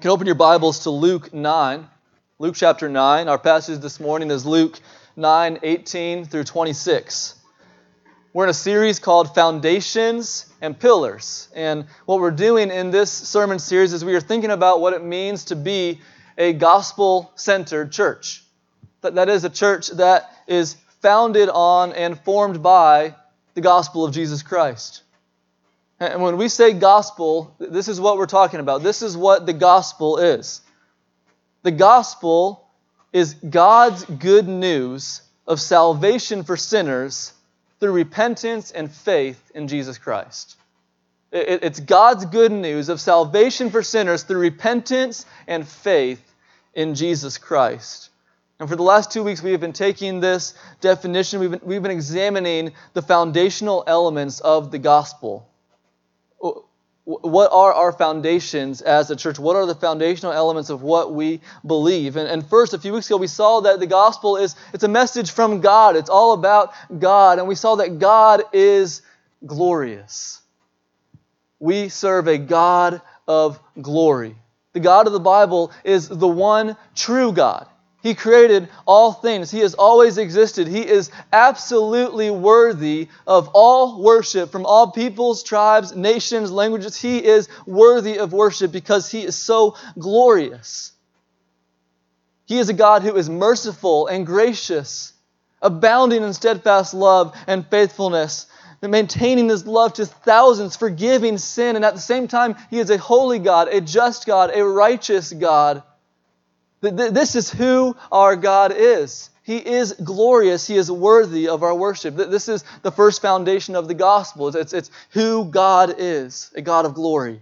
You can open your Bibles to Luke 9. Luke chapter 9. Our passage this morning is Luke 9, 18 through 26. We're in a series called Foundations and Pillars. And what we're doing in this sermon series is we are thinking about what it means to be a gospel centered church. That, that is, a church that is founded on and formed by the gospel of Jesus Christ. And when we say gospel, this is what we're talking about. This is what the gospel is. The gospel is God's good news of salvation for sinners through repentance and faith in Jesus Christ. It's God's good news of salvation for sinners through repentance and faith in Jesus Christ. And for the last two weeks, we have been taking this definition, we've been, we've been examining the foundational elements of the gospel what are our foundations as a church? What are the foundational elements of what we believe? And, and, first, a few weeks ago, we saw that the gospel is it's a message from God. It's all about God. And we saw that God is glorious. We serve a God of glory. The God of the Bible is the one true God. He created all things. He has always existed. He is absolutely worthy of all worship from all peoples, tribes, nations, languages. He is worthy of worship because He is so glorious. He is a God who is merciful and gracious, abounding in steadfast love and faithfulness, maintaining His love to thousands, forgiving sin, and at the same time, He is a holy God, a just God, a righteous God this is who our God is. He is glorious. He is worthy of our worship. This is the first foundation of the gospel. It's, it's who God is, a God of glory.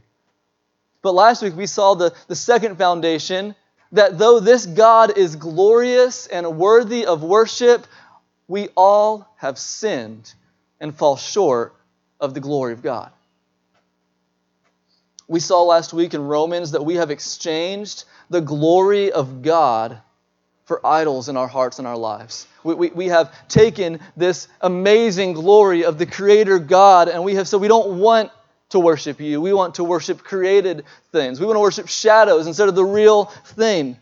But last week we saw the, the second foundation that though this God is glorious and worthy of worship, we all have sinned and fall short of the glory of God. We saw last week in Romans that we have exchanged the glory of God for idols in our hearts and our lives. We, we, we have taken this amazing glory of the Creator God and we have said we don't want to worship you. We want to worship created things. We want to worship shadows instead of the real thing.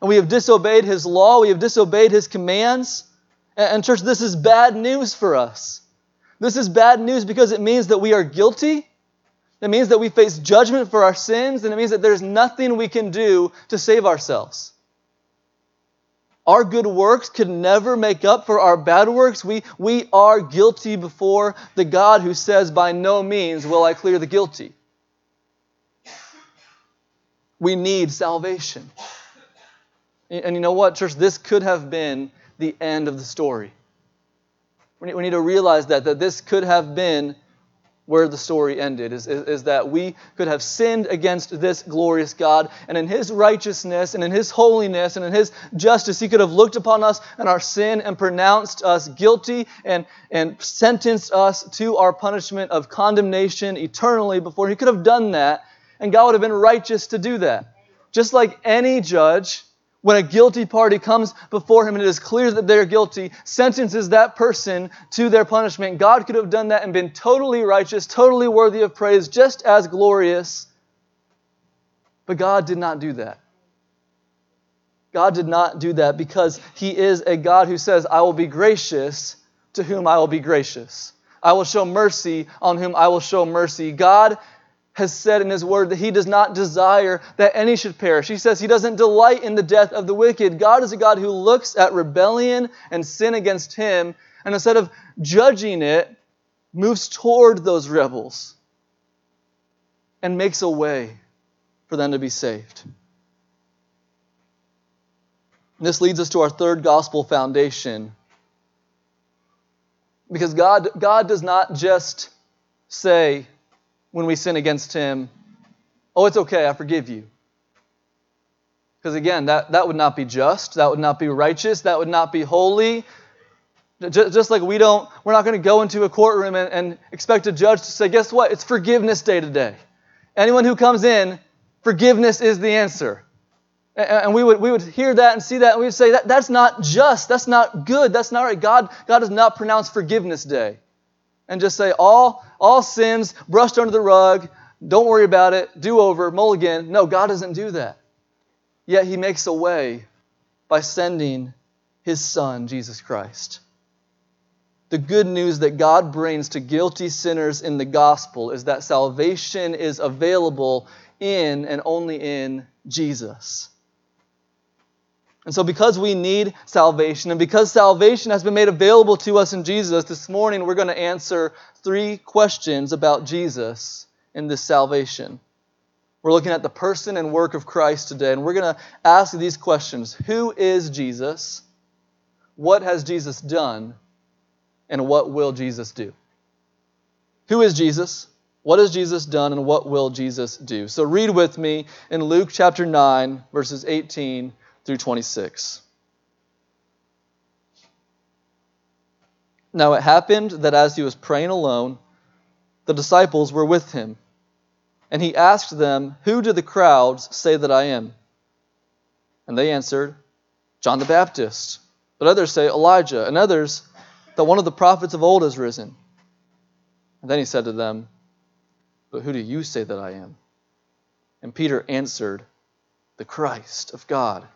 And we have disobeyed His law, we have disobeyed His commands. And, and church, this is bad news for us. This is bad news because it means that we are guilty it means that we face judgment for our sins, and it means that there's nothing we can do to save ourselves. Our good works could never make up for our bad works. We, we are guilty before the God who says, By no means will I clear the guilty. We need salvation. And you know what, church? This could have been the end of the story. We need to realize that, that this could have been where the story ended is, is, is, that we could have sinned against this glorious God, and in His righteousness and in His holiness and in His justice, He could have looked upon us and our sin and pronounced us guilty and, and sentenced us to our punishment of condemnation eternally before He could have done that, and God would have been righteous to do that. Just like any judge when a guilty party comes before him and it is clear that they're guilty, sentences that person to their punishment. God could have done that and been totally righteous, totally worthy of praise, just as glorious. But God did not do that. God did not do that because He is a God who says, I will be gracious to whom I will be gracious. I will show mercy on whom I will show mercy. God has said in his word that he does not desire that any should perish. He says he doesn't delight in the death of the wicked. God is a God who looks at rebellion and sin against him, and instead of judging it, moves toward those rebels and makes a way for them to be saved. This leads us to our third gospel foundation. Because God, God does not just say, when we sin against Him, oh, it's okay, I forgive you. Because again, that, that would not be just, that would not be righteous, that would not be holy. Just, just like we don't, we're not going to go into a courtroom and, and expect a judge to say, guess what? It's forgiveness day today. Anyone who comes in, forgiveness is the answer. And we would, we would hear that and see that, and we would say, that, that's not just, that's not good, that's not right. God, God does not pronounce forgiveness day and just say all, all sins brushed under the rug, Don't worry about it. Do over. Mulligan. No, God doesn't do that. Yet He makes a way by sending His Son, Jesus Christ. The good news that God brings to guilty sinners in the gospel is that salvation is available in and only in Jesus. And so, because we need salvation, and because salvation has been made available to us in Jesus, this morning we're going to answer three questions about Jesus in this salvation. We're looking at the person and work of Christ today, and we're going to ask these questions Who is Jesus? What has Jesus done? And what will Jesus do? Who is Jesus? What has Jesus done? And what will Jesus do? So read with me in Luke chapter 9, verses 18 through 26. Now it happened that as he was praying alone, the disciples were with him. And he asked them, Who do the crowds say that I am? And they answered, John the Baptist. But others say, Elijah. And others, that one of the prophets of old has risen. And then he said to them, But who do you say that I am? And Peter answered, The Christ of God.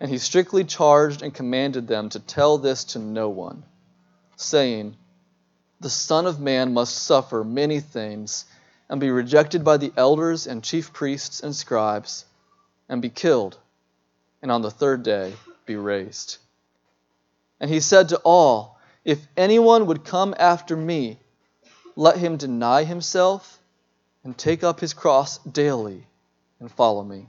And he strictly charged and commanded them to tell this to no one, saying, The Son of Man must suffer many things, and be rejected by the elders and chief priests and scribes, and be killed, and on the third day be raised. And he said to all, If anyone would come after me, let him deny himself and take up his cross daily and follow me.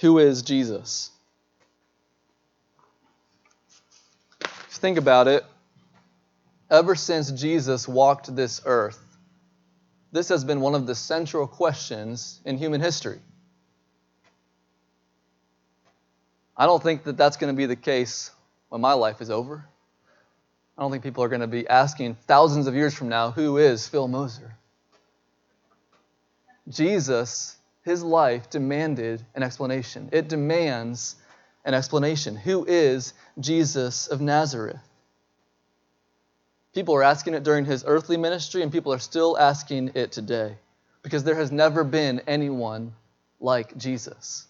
Who is Jesus? Think about it, ever since Jesus walked this earth, this has been one of the central questions in human history. I don't think that that's going to be the case when my life is over. I don't think people are going to be asking thousands of years from now, who is Phil Moser? Jesus his life demanded an explanation. It demands an explanation. Who is Jesus of Nazareth? People are asking it during his earthly ministry, and people are still asking it today because there has never been anyone like Jesus.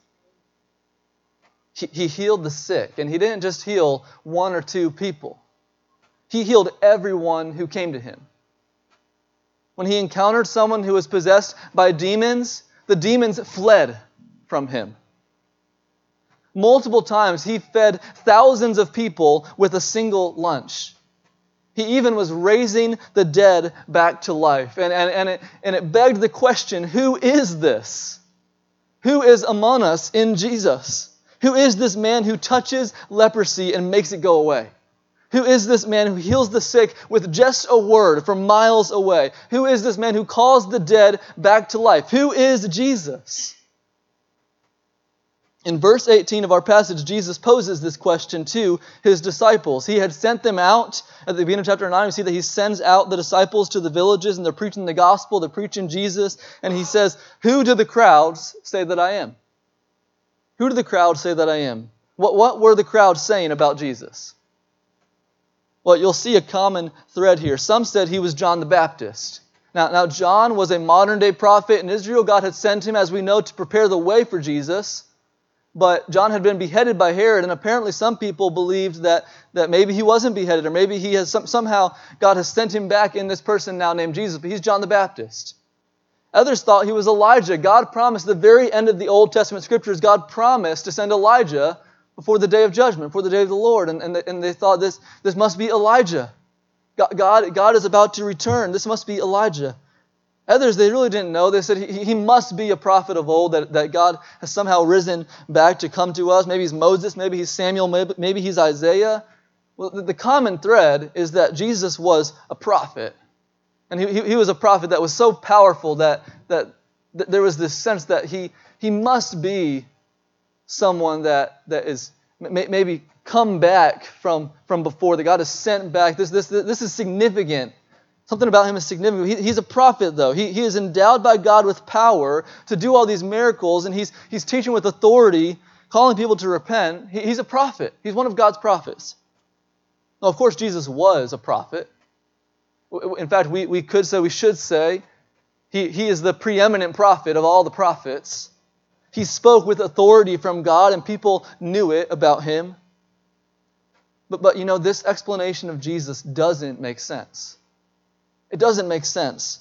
He, he healed the sick, and he didn't just heal one or two people, he healed everyone who came to him. When he encountered someone who was possessed by demons, the demons fled from him. Multiple times he fed thousands of people with a single lunch. He even was raising the dead back to life. And, and, and, it, and it begged the question who is this? Who is among us in Jesus? Who is this man who touches leprosy and makes it go away? Who is this man who heals the sick with just a word from miles away? Who is this man who calls the dead back to life? Who is Jesus? In verse 18 of our passage, Jesus poses this question to his disciples. He had sent them out at the beginning of chapter 9. We see that he sends out the disciples to the villages and they're preaching the gospel, they're preaching Jesus, and he says, Who do the crowds say that I am? Who do the crowds say that I am? What, what were the crowds saying about Jesus? Well, you'll see a common thread here. Some said he was John the Baptist. Now, now, John was a modern day prophet in Israel. God had sent him, as we know, to prepare the way for Jesus. But John had been beheaded by Herod, and apparently some people believed that, that maybe he wasn't beheaded, or maybe he has some, somehow God has sent him back in this person now named Jesus, but he's John the Baptist. Others thought he was Elijah. God promised, the very end of the Old Testament scriptures, God promised to send Elijah before the day of judgment, before the day of the Lord. And, and, they, and they thought this, this must be Elijah. God, God is about to return. This must be Elijah. Others, they really didn't know. They said he, he must be a prophet of old, that, that God has somehow risen back to come to us. Maybe he's Moses, maybe he's Samuel, maybe, maybe he's Isaiah. Well, the common thread is that Jesus was a prophet. And he, he was a prophet that was so powerful that, that, that there was this sense that he, he must be someone that, that is maybe come back from, from before, that God has sent back. This, this, this is significant. Something about him is significant. He, he's a prophet, though. He, he is endowed by God with power to do all these miracles, and he's, he's teaching with authority, calling people to repent. He, he's a prophet. He's one of God's prophets. Now, of course, Jesus was a prophet. In fact, we, we could say, we should say, he, he is the preeminent prophet of all the prophets. He spoke with authority from God, and people knew it about him. But, but you know, this explanation of Jesus doesn't make sense. It doesn't make sense.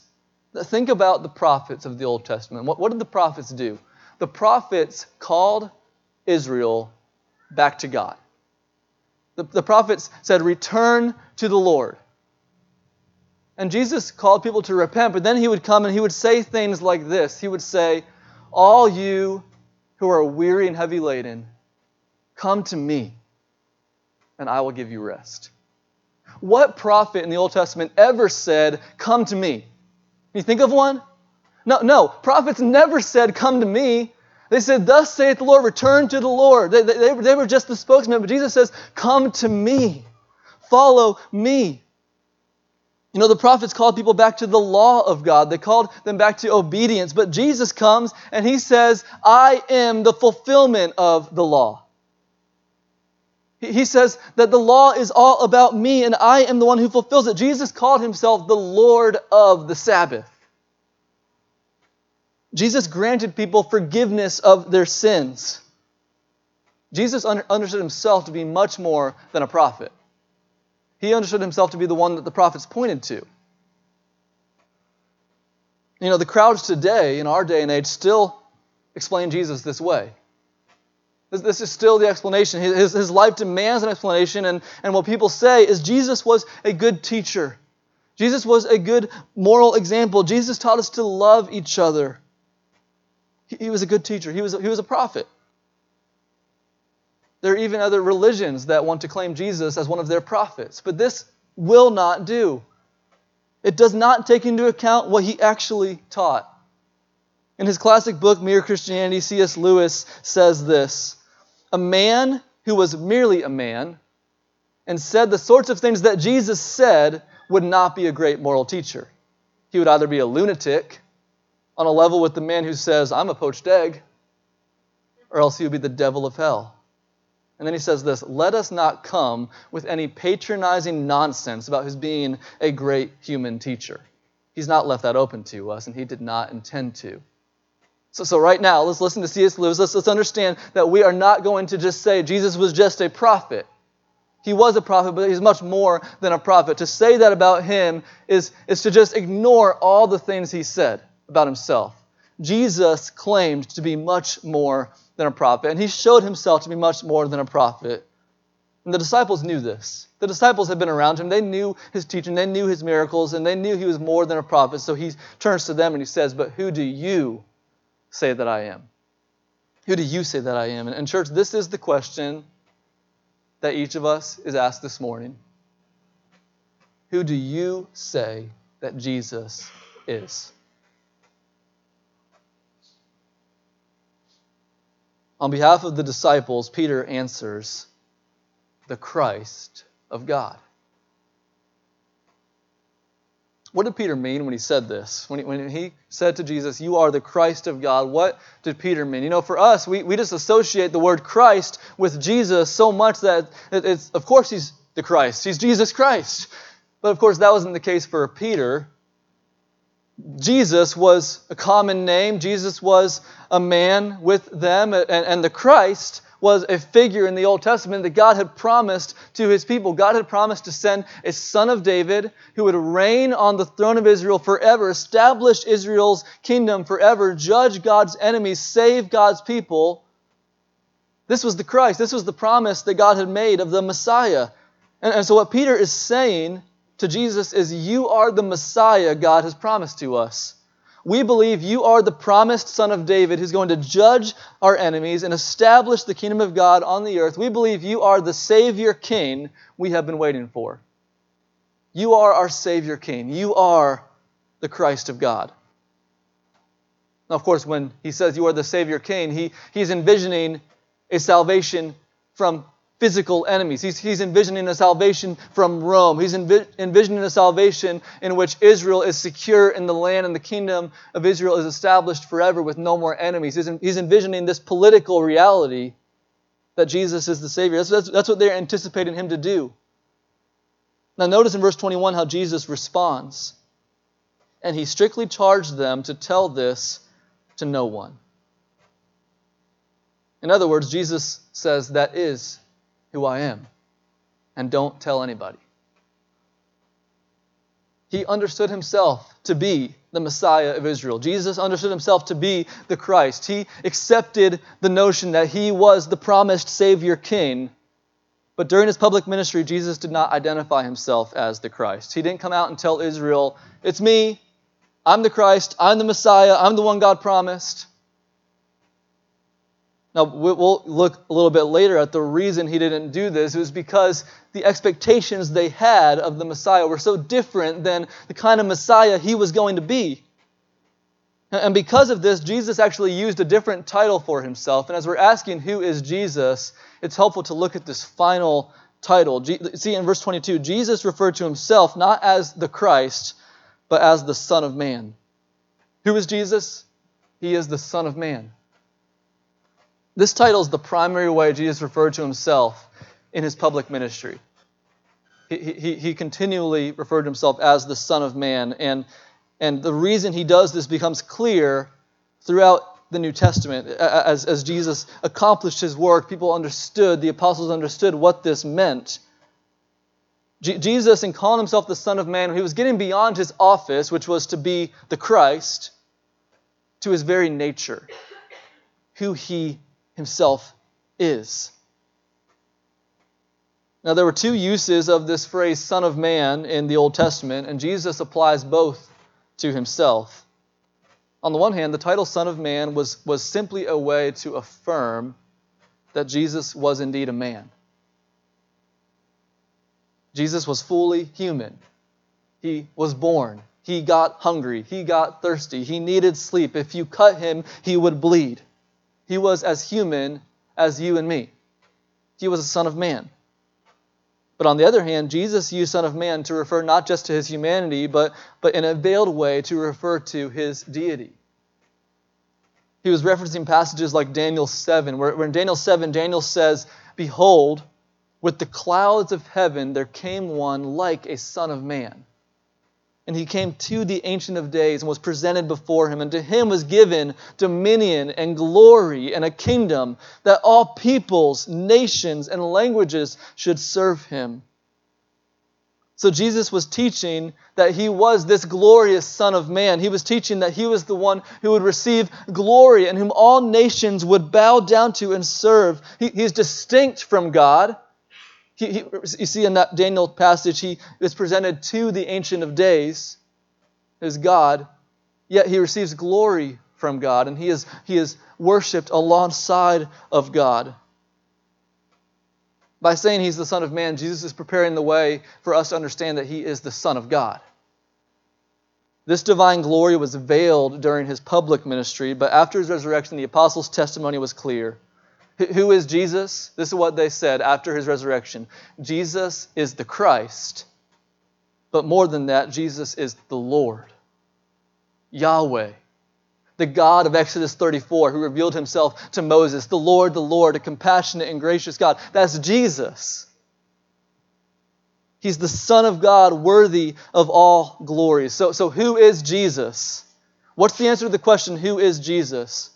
Think about the prophets of the Old Testament. What, what did the prophets do? The prophets called Israel back to God. The, the prophets said, Return to the Lord. And Jesus called people to repent, but then he would come and he would say things like this He would say, All you who are weary and heavy laden, come to me, and I will give you rest. What prophet in the Old Testament ever said, Come to me? You think of one? No, no. Prophets never said, Come to me. They said, Thus saith the Lord, return to the Lord. They, they, they were just the spokesman, but Jesus says, Come to me. Follow me. You know, the prophets called people back to the law of God. They called them back to obedience. But Jesus comes and he says, I am the fulfillment of the law. He says that the law is all about me and I am the one who fulfills it. Jesus called himself the Lord of the Sabbath. Jesus granted people forgiveness of their sins. Jesus understood himself to be much more than a prophet. He understood himself to be the one that the prophets pointed to. You know, the crowds today, in our day and age, still explain Jesus this way. This, this is still the explanation. His, his life demands an explanation, and, and what people say is Jesus was a good teacher. Jesus was a good moral example. Jesus taught us to love each other. He, he was a good teacher, he was, he was a prophet. There are even other religions that want to claim Jesus as one of their prophets, but this will not do. It does not take into account what he actually taught. In his classic book, Mere Christianity, C.S. Lewis says this A man who was merely a man and said the sorts of things that Jesus said would not be a great moral teacher. He would either be a lunatic on a level with the man who says, I'm a poached egg, or else he would be the devil of hell. And then he says this Let us not come with any patronizing nonsense about his being a great human teacher. He's not left that open to us, and he did not intend to. So, so right now, let's listen to C.S. Lewis. Let's, let's understand that we are not going to just say Jesus was just a prophet. He was a prophet, but he's much more than a prophet. To say that about him is, is to just ignore all the things he said about himself. Jesus claimed to be much more than a prophet, and he showed himself to be much more than a prophet. And the disciples knew this. The disciples had been around him. They knew his teaching, they knew his miracles, and they knew he was more than a prophet. So he turns to them and he says, But who do you say that I am? Who do you say that I am? And, church, this is the question that each of us is asked this morning. Who do you say that Jesus is? On behalf of the disciples, Peter answers, the Christ of God. What did Peter mean when he said this? When he, when he said to Jesus, You are the Christ of God, what did Peter mean? You know, for us, we, we just associate the word Christ with Jesus so much that it's, of course, he's the Christ. He's Jesus Christ. But of course, that wasn't the case for Peter. Jesus was a common name. Jesus was a man with them. And, and, the Christ was a figure in the Old Testament that God had promised to his people. God had promised to send a son of David who would reign on the throne of Israel forever, establish Israel's kingdom forever, judge God's enemies, save God's people. This was the Christ. This was the promise that God had made of the Messiah. And, and so, what Peter is saying to Jesus is, You are the Messiah God has promised to us. We believe you are the promised Son of David who's going to judge our enemies and establish the kingdom of God on the earth. We believe you are the Savior King we have been waiting for. You are our Savior King. You are the Christ of God. Now, of course, when he says you are the Savior King, he, he's envisioning a salvation from physical enemies. He's, he's envisioning a salvation from Rome. He's envi- envisioning a salvation in which Israel is secure in the land and the kingdom of Israel is established forever with no more enemies. He's, he's envisioning this political reality that Jesus is the Savior. That's, that's, that's what they're anticipating him to do. Now, notice in verse 21 how Jesus responds. And he strictly charged them to tell this to no one. In other words, Jesus says, That is who I am, and don't tell anybody. He understood himself to be the Messiah of Israel. Jesus understood himself to be the Christ. He accepted the notion that he was the promised Savior King. But during his public ministry, Jesus did not identify himself as the Christ. He didn't come out and tell Israel, It's me, I'm the Christ, I'm the Messiah, I'm the one God promised. Now, we'll look a little bit later at the reason he didn't do this. It was because the expectations they had of the Messiah were so different than the kind of Messiah he was going to be. And because of this, Jesus actually used a different title for himself. And as we're asking who is Jesus, it's helpful to look at this final title. See, in verse 22, Jesus referred to himself not as the Christ, but as the Son of Man. Who is Jesus? He is the Son of Man. This title is the primary way Jesus referred to himself in his public ministry. He, he, he continually referred to himself as the Son of Man, and, and the reason he does this becomes clear throughout the New Testament. As, as Jesus accomplished his work, people understood, the apostles understood what this meant. Jesus, in calling himself the Son of Man, he was getting beyond his office, which was to be the Christ, to his very nature, who he himself is. Now, there were two uses of this phrase, Son of Man, in the Old Testament, and Jesus applies both to himself. On the one hand, the title Son of Man was, was simply a way to affirm that Jesus was indeed a man. Jesus was fully human. He was born. He got hungry. He got thirsty. He needed sleep. If you cut him, he would bleed. He was as human as you and me. He was a son of man. But on the other hand, Jesus used Son of Man to refer not just to his humanity, but, but in a veiled way to refer to his deity. He was referencing passages like Daniel 7, where, where in Daniel 7, Daniel says, Behold, with the clouds of heaven there came one like a Son of Man. And he came to the Ancient of Days and was presented before him. And to him was given dominion and glory and a kingdom that all peoples, nations, and languages should serve him. So Jesus was teaching that he was this glorious Son of Man. He was teaching that he was the one who would receive glory and whom all nations would bow down to and serve. He, he's distinct from God. He, he, you see in that Daniel passage, he is presented to the Ancient of Days as God, yet he receives glory from God, and he is, he is worshipped alongside of God. By saying he's the Son of Man, Jesus is preparing the way for us to understand that he is the Son of God. This divine glory was veiled during his public ministry, but after his resurrection, the apostles' testimony was clear. Who is Jesus? This is what they said after his resurrection Jesus is the Christ. But more than that, Jesus is the Lord, Yahweh, the God of Exodus 34, who revealed himself to Moses, the Lord, the Lord, a compassionate and gracious God. That's Jesus. He's the Son of God, worthy of all glory. So, so who is Jesus? What's the answer to the question, who is Jesus?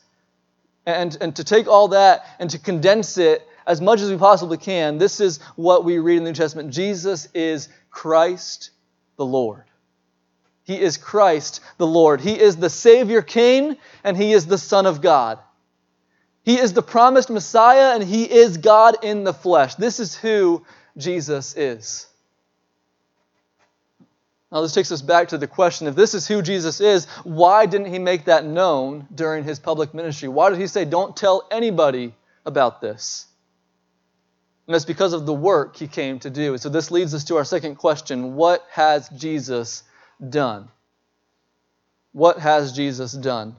And, and to take all that and to condense it as much as we possibly can, this is what we read in the New Testament Jesus is Christ the Lord. He is Christ the Lord. He is the Savior King, and He is the Son of God. He is the promised Messiah, and He is God in the flesh. This is who Jesus is. Now, this takes us back to the question if this is who Jesus is, why didn't he make that known during his public ministry? Why did he say, don't tell anybody about this? And that's because of the work he came to do. So, this leads us to our second question What has Jesus done? What has Jesus done?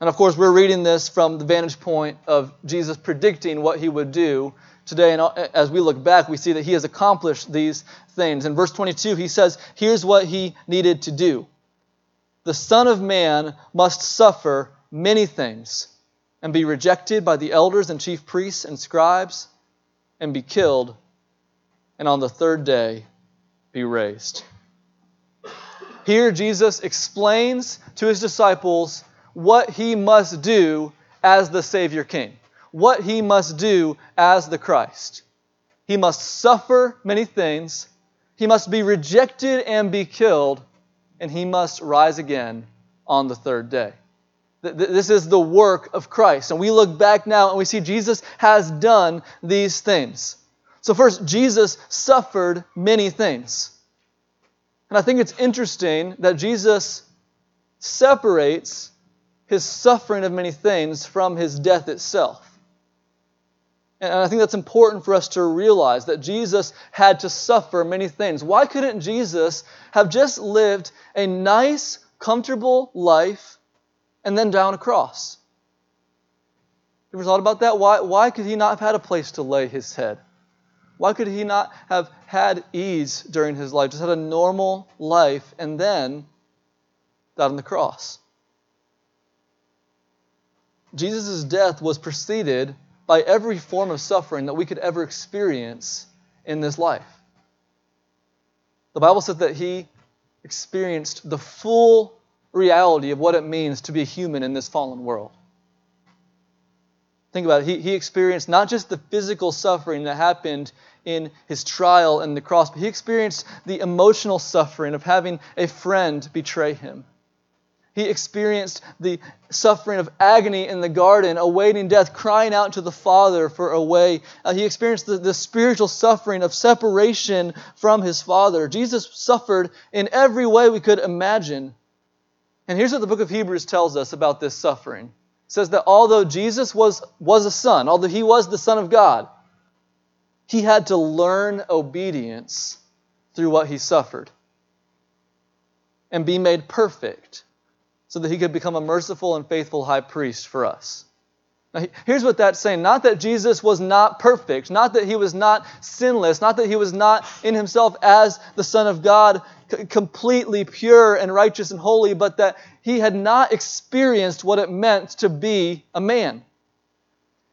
And of course, we're reading this from the vantage point of Jesus predicting what he would do today. And as we look back, we see that he has accomplished these things. In verse 22, he says, Here's what he needed to do The Son of Man must suffer many things and be rejected by the elders and chief priests and scribes and be killed, and on the third day be raised. Here, Jesus explains to his disciples what he must do as the Savior King what he must do as the Christ. He must suffer many things, he must be rejected and be killed, and he must rise again on the third day. This is the work of Christ. And we look back now and we see Jesus has done these things. So, first, Jesus suffered many things. And I think it's interesting that Jesus separates his suffering of many things from his death itself. And I think that's important for us to realize that Jesus had to suffer many things. Why couldn't Jesus have just lived a nice, comfortable life and then down a cross? You ever thought about that? Why, why could he not have had a place to lay his head? Why could he not have had ease during his life, just had a normal life, and then died on the cross? Jesus' death was preceded by every form of suffering that we could ever experience in this life. The Bible says that he experienced the full reality of what it means to be human in this fallen world. Think about it. He, he experienced not just the physical suffering that happened in his trial and the cross, but he experienced the emotional suffering of having a friend betray him he experienced the suffering of agony in the garden, awaiting death, crying out to the Father for a way. Uh, he experienced the, the spiritual suffering of separation from his Father. Jesus suffered in every way we could imagine. And here's what the book of Hebrews tells us about this suffering. It says that although Jesus was, was a son, although he was the Son of God, he had to learn obedience through what he suffered and be made perfect so that he could become a merciful and faithful high priest for us. Now, here's what that's saying not that Jesus was not perfect, not that he was not sinless, not that he was not in himself as the Son of God completely pure and righteous and holy, but that he had not experienced what it meant to be a man.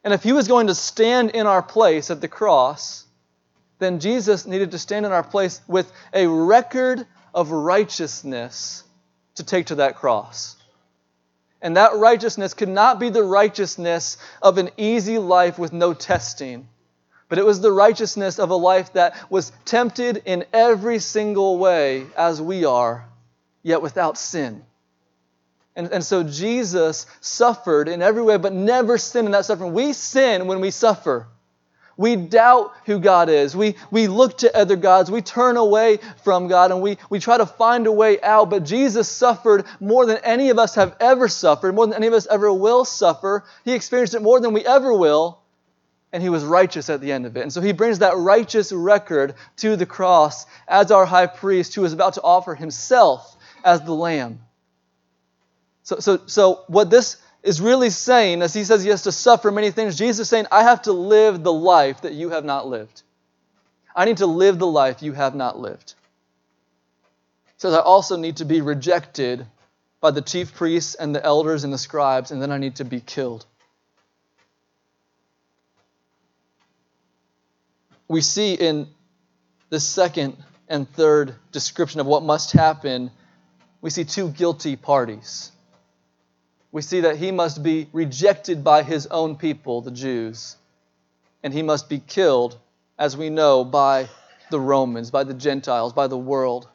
And if he was going to stand in our place at the cross, then Jesus needed to stand in our place with a record of righteousness to take to that cross. And that righteousness could not be the righteousness of an easy life with no testing, but it was the righteousness of a life that was tempted in every single way as we are, yet without sin. And, and so Jesus suffered in every way, but never sinned in that suffering. We sin when we suffer. We doubt who God is. We, we look to other gods. We turn away from God and we, we try to find a way out. But Jesus suffered more than any of us have ever suffered, more than any of us ever will suffer. He experienced it more than we ever will. And he was righteous at the end of it. And so he brings that righteous record to the cross as our high priest who is about to offer himself as the lamb. So, so, so what this is really saying, as he says he has to suffer many things, Jesus is saying, I have to live the life that you have not lived. I need to live the life you have not lived. He says, I also need to be rejected by the chief priests and the elders and the scribes, and then I need to be killed. We see in the second and third description of what must happen, we see two guilty parties we see that he must be rejected by his own people, the Jews, and he must be killed, as we know, by the Romans, by the Gentiles, by the world.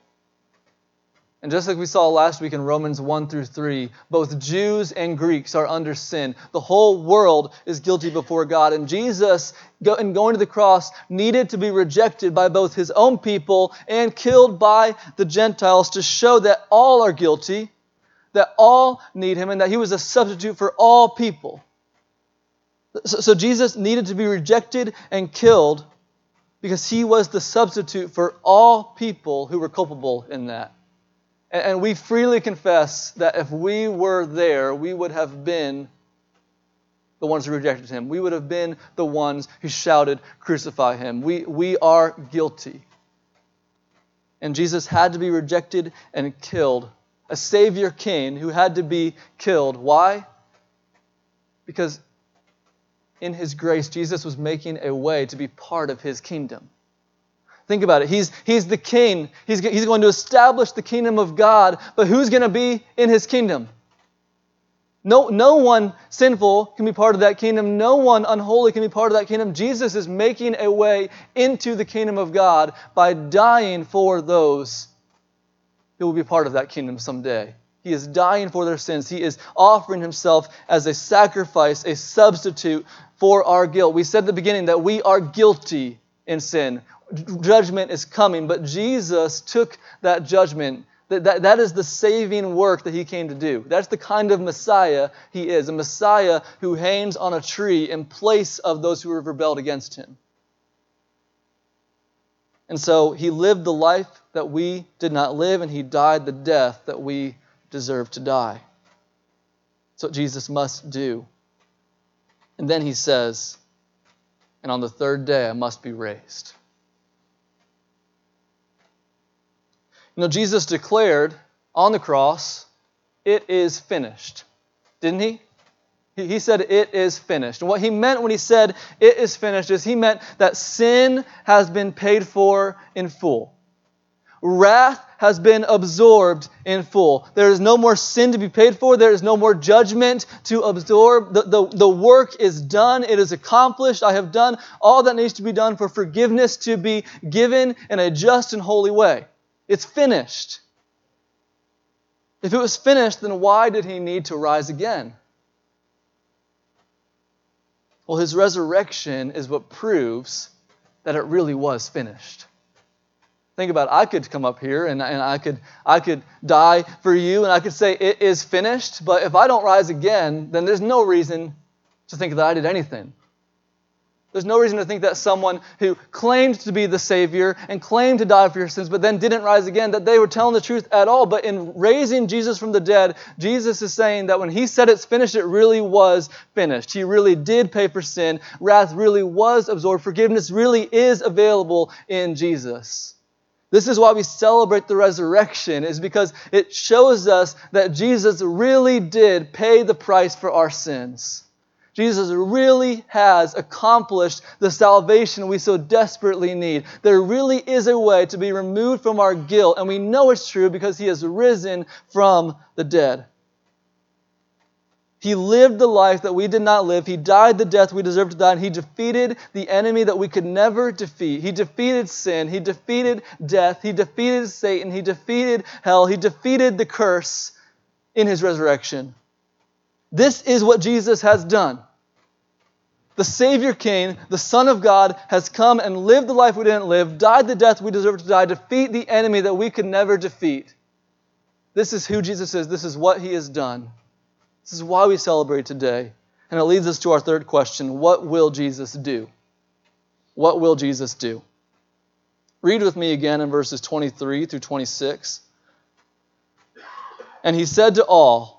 And just like we saw last week in Romans 1 through 3, both Jews and Greeks are under sin. The whole world is guilty before God. And Jesus, in going to the cross, needed to be rejected by both his own people and killed by the Gentiles to show that all are guilty, that all need him, and that he was a substitute for all people. So, so Jesus needed to be rejected and killed because he was the substitute for all people who were culpable in that. And we freely confess that if we were there, we would have been the ones who rejected him. We would have been the ones who shouted, Crucify him. We, we are guilty. And Jesus had to be rejected and killed. A Savior King who had to be killed. Why? Because in His grace, Jesus was making a way to be part of His kingdom. Think about it. He's, he's the king. He's, he's going to establish the kingdom of God, but who's going to be in his kingdom? No, no one sinful can be part of that kingdom. No one unholy can be part of that kingdom. Jesus is making a way into the kingdom of God by dying for those who will be part of that kingdom someday. He is dying for their sins. He is offering himself as a sacrifice, a substitute for our guilt. We said at the beginning that we are guilty in sin judgment is coming, but Jesus took that judgment. That, that, that is the saving work that he came to do. That's the kind of Messiah he is a Messiah who hangs on a tree in place of those who have rebelled against him. And so he lived the life that we did not live, and he died the death that we deserve to die. That's what Jesus must do. And then he says, And on the third day I must be raised. You know, Jesus declared on the cross, It is finished. Didn't he? He said, It is finished. And what he meant when he said, It is finished, is he meant that sin has been paid for in full. Wrath has been absorbed in full. There is no more sin to be paid for. There is no more judgment to absorb. The, the, the work is done. It is accomplished. I have done all that needs to be done for forgiveness to be given in a just and holy way. It's finished. If it was finished, then why did he need to rise again? Well, his resurrection is what proves that it really was finished. Think about it. I could come up here and, and I, could, I could die for you and I could say it is finished, but if I don't rise again, then there's no reason to think that I did anything. There's no reason to think that someone who claimed to be the Savior and claimed to die for your sins, but then didn't rise again, that they were telling the truth at all. But in raising Jesus from the dead, Jesus is saying that when He said it's finished, it really was finished. He really did pay for sin. Wrath really was absorbed. Forgiveness really is available in Jesus. This is why we celebrate the resurrection, is because it shows us that Jesus really did pay the price for our sins. Jesus really has accomplished the salvation we so desperately need. There really is a way to be removed from our guilt, and we know it's true because he has risen from the dead. He lived the life that we did not live. He died the death we deserved to die, and he defeated the enemy that we could never defeat. He defeated sin. He defeated death. He defeated Satan. He defeated hell. He defeated the curse in his resurrection. This is what Jesus has done the Savior King, the Son of God, has come and lived the life we didn't live, died the death we deserved to die, defeat the enemy that we could never defeat. This is who Jesus is. This is what he has done. This is why we celebrate today. And it leads us to our third question What will Jesus do? What will Jesus do? Read with me again in verses 23 through 26. And he said to all,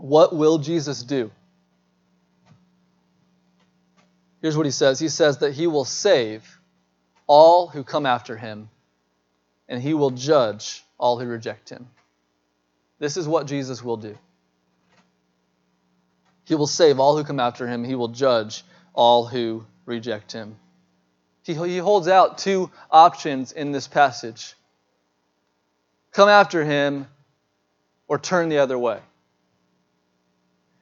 What will Jesus do? Here's what he says He says that he will save all who come after him, and he will judge all who reject him. This is what Jesus will do. He will save all who come after him, he will judge all who reject him. He, he holds out two options in this passage come after him or turn the other way.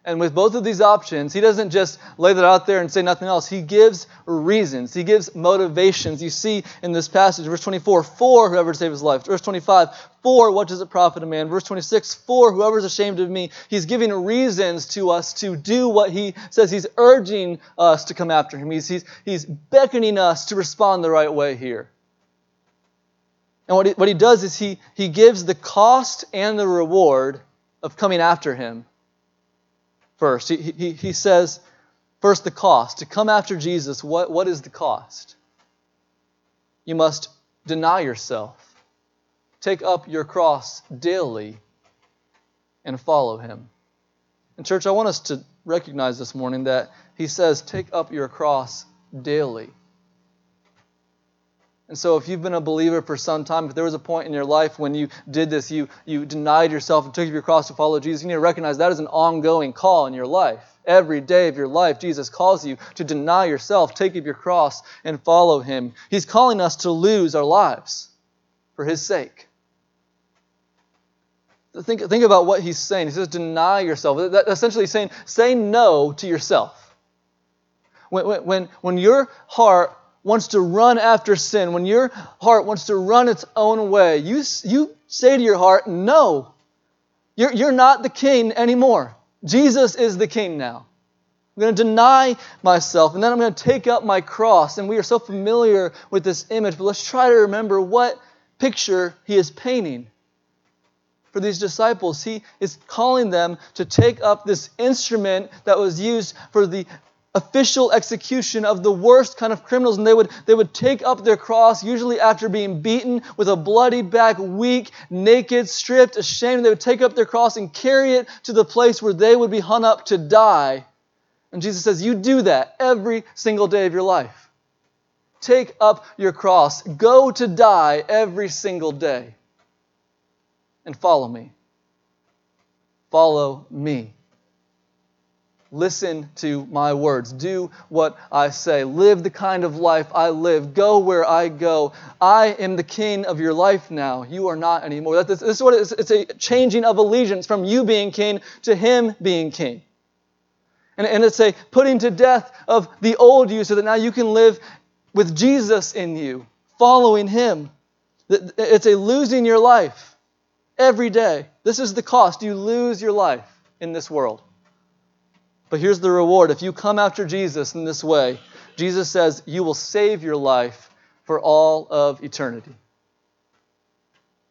And with both of these options, he doesn't just lay that out there and say nothing else. He gives reasons, he gives motivations. You see in this passage, verse 24, for whoever saves his life. Verse 25, for what does it profit a man? Verse 26, for whoever is ashamed of me. He's giving reasons to us to do what he says. He's urging us to come after him. He's, he's, he's beckoning us to respond the right way here. And what he, what he does is he, he gives the cost and the reward of coming after him first. He, he, he says, first, the cost. To come after Jesus, what, what is the cost? You must deny yourself, take up your cross daily, and follow him. And, church, I want us to recognize this morning that he says, take up your cross daily. And so, if you've been a believer for some time, if there was a point in your life when you did this, you, you denied yourself and took up your cross to follow Jesus, you need to recognize that is an ongoing call in your life. Every day of your life, Jesus calls you to deny yourself, take up your cross, and follow Him. He's calling us to lose our lives for His sake. Think, think about what He's saying. He says, deny yourself. That essentially saying, say no to yourself. When, when, when your heart wants to run after sin, when your heart wants to run its own way, you, you say to your heart, No, you're, you're not the king anymore. Jesus is the king now. I'm going to deny myself, and then I'm going to take up my cross. And we are so familiar with this image, but let's try to remember what picture he is painting for these disciples. He is calling them to take up this instrument that was used for the official execution of the worst kind of criminals and they would they would take up their cross usually after being beaten with a bloody back weak naked stripped ashamed. They would take up their cross and carry it to the place where they would be hung up to die. And Jesus says you do that every single day of your life. Take up your cross. Go to die every single day. And follow me. Follow me Listen to my words. Do what I say. Live the kind of life I live. Go where I go. I am the king of your life now. You are not anymore. This is what it is. It's a changing of allegiance from you being king to him being king. And, and it's a putting to death of the old you so that now you can live with Jesus in you, following him. It's a losing your life every day. This is the cost. You lose your life in this world. But here's the reward. If you come after Jesus in this way, Jesus says you will save your life for all of eternity.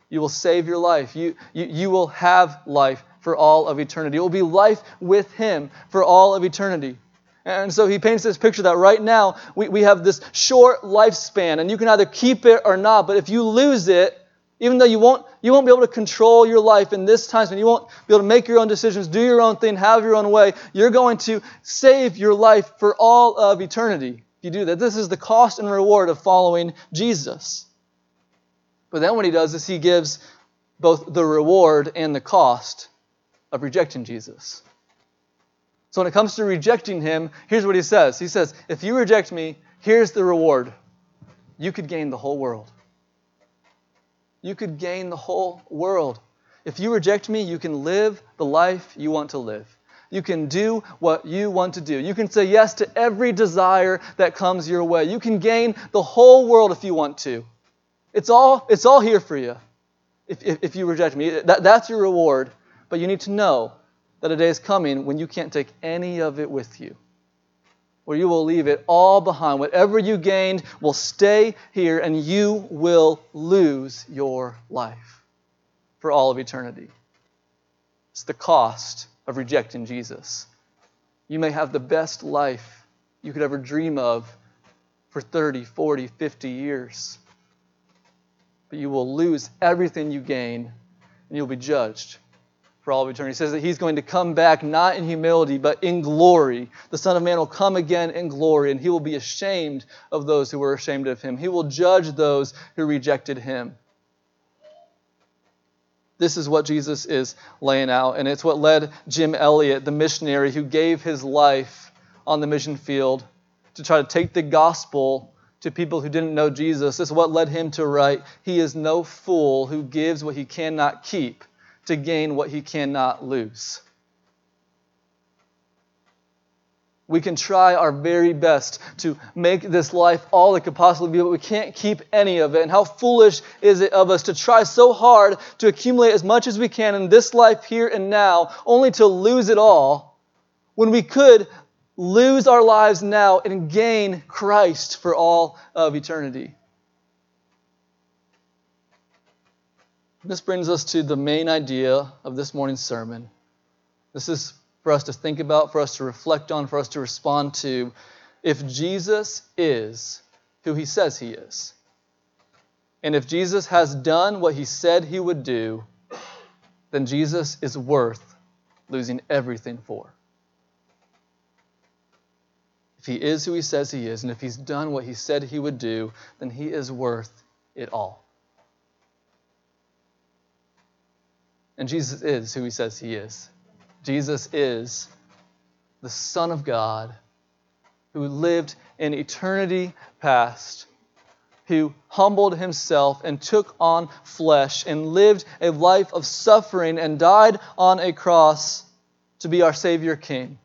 You will save your life. You, you, you will have life for all of eternity. It will be life with Him for all of eternity. And so he paints this picture that right now we, we have this short lifespan, and you can either keep it or not. But if you lose it, even though you won't, you won't be able to control your life in this time span, you won't be able to make your own decisions, do your own thing, have your own way, you're going to save your life for all of eternity if you do that. This is the cost and reward of following Jesus. But then what he does is he gives both the reward and the cost of rejecting Jesus. So when it comes to rejecting him, here's what he says He says, If you reject me, here's the reward. You could gain the whole world you could gain the whole world. If you reject me, you can live the life you want to live. You can do what you want to do. You can say yes to every desire that comes your way. You can gain the whole world if you want to. It's all, it's all here for you if, if, if you reject me. That, that's your reward. But you need to know that a day is coming when you can't take any of it with you where you will leave it all behind. Whatever you gained will stay here, and you will lose your life for all of eternity. It's the cost of rejecting Jesus. You may have the best life you could ever dream of for 30, 40, 50 years, but you will lose everything you gain, and you'll be judged for all of eternity. He says that he's going to come back not in humility, but in glory. The Son of Man will come again in glory, and he will be ashamed of those who were ashamed of him. He will judge those who rejected him. This is what Jesus is laying out, and it's what led Jim Elliot, the missionary who gave his life on the mission field to try to take the gospel to people who didn't know Jesus. This is what led him to write, He is no fool who gives what he cannot keep to gain what he cannot lose. We can try our very best to make this life all it could possibly be, but we can't keep any of it. And how foolish is it of us to try so hard to accumulate as much as we can in this life here and now, only to lose it all, when we could lose our lives now and gain Christ for all of eternity? This brings us to the main idea of this morning's sermon. This is for us to think about, for us to reflect on, for us to respond to. If Jesus is who he says he is, and if Jesus has done what he said he would do, then Jesus is worth losing everything for. If he is who he says he is, and if he's done what he said he would do, then he is worth it all. And Jesus is who he says he is. Jesus is the Son of God who lived in eternity past, who humbled himself and took on flesh and lived a life of suffering and died on a cross to be our Savior King.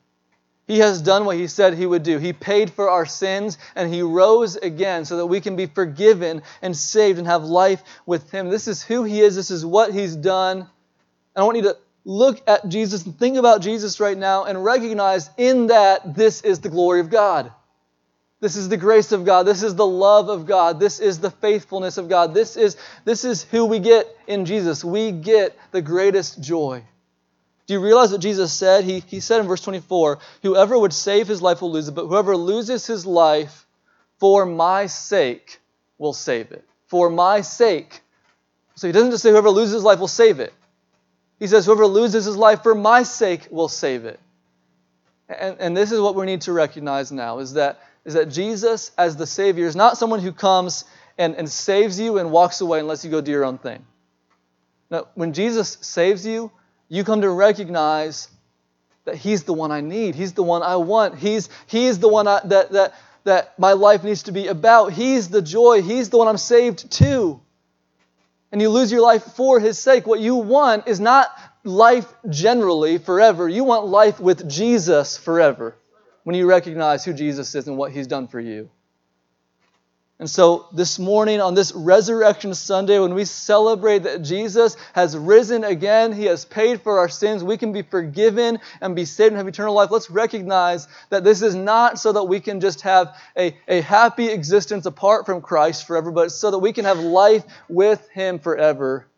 He has done what he said he would do. He paid for our sins and he rose again so that we can be forgiven and saved and have life with him. This is who he is, this is what he's done. I want you to look at Jesus and think about Jesus right now and recognize in that this is the glory of God. This is the grace of God. This is the love of God. This is the faithfulness of God. This is, this is who we get in Jesus. We get the greatest joy. Do you realize what Jesus said? He, he said in verse 24, Whoever would save his life will lose it, but whoever loses his life for my sake will save it. For my sake. So he doesn't just say whoever loses his life will save it. He says, Whoever loses his life for my sake will save it. And, and this is what we need to recognize now is that, is that Jesus, as the Savior, is not someone who comes and, and saves you and walks away and lets you go do your own thing. Now, when Jesus saves you, you come to recognize that He's the one I need. He's the one I want. He's, he's the one I, that, that, that my life needs to be about. He's the joy. He's the one I'm saved to and you lose your life for his sake. What you want is not life generally forever. You want life with Jesus forever when you recognize who Jesus is and what he's done for you. And so, this morning on this Resurrection Sunday, when we celebrate that Jesus has risen again, He has paid for our sins, we can be forgiven and be saved and have eternal life. Let's recognize that this is not so that we can just have a, a happy existence apart from Christ forever, but so that we can have life with Him forever.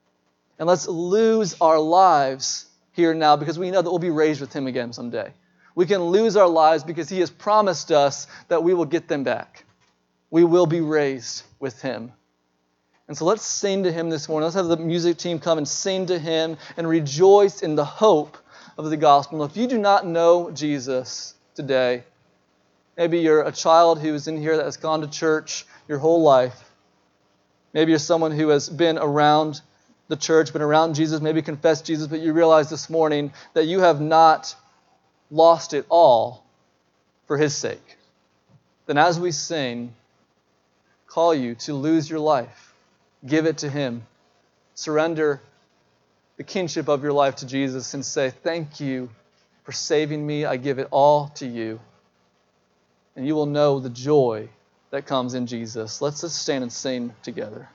And let's lose our lives here now because we know that we'll be raised with Him again someday. We can lose our lives because He has promised us that we will get them back we will be raised with him. And so let's sing to him this morning. Let's have the music team come and sing to him and rejoice in the hope of the gospel. if you do not know Jesus today, maybe you're a child who is in here that has gone to church your whole life. Maybe you're someone who has been around the church, been around Jesus, maybe confessed Jesus, but you realize this morning that you have not lost it all for his sake. Then as we sing, call you to lose your life. Give it to Him. Surrender the kinship of your life to Jesus and say, Thank you for saving me. I give it all to you. And you will know the joy that comes in Jesus. Let's just stand and sing together.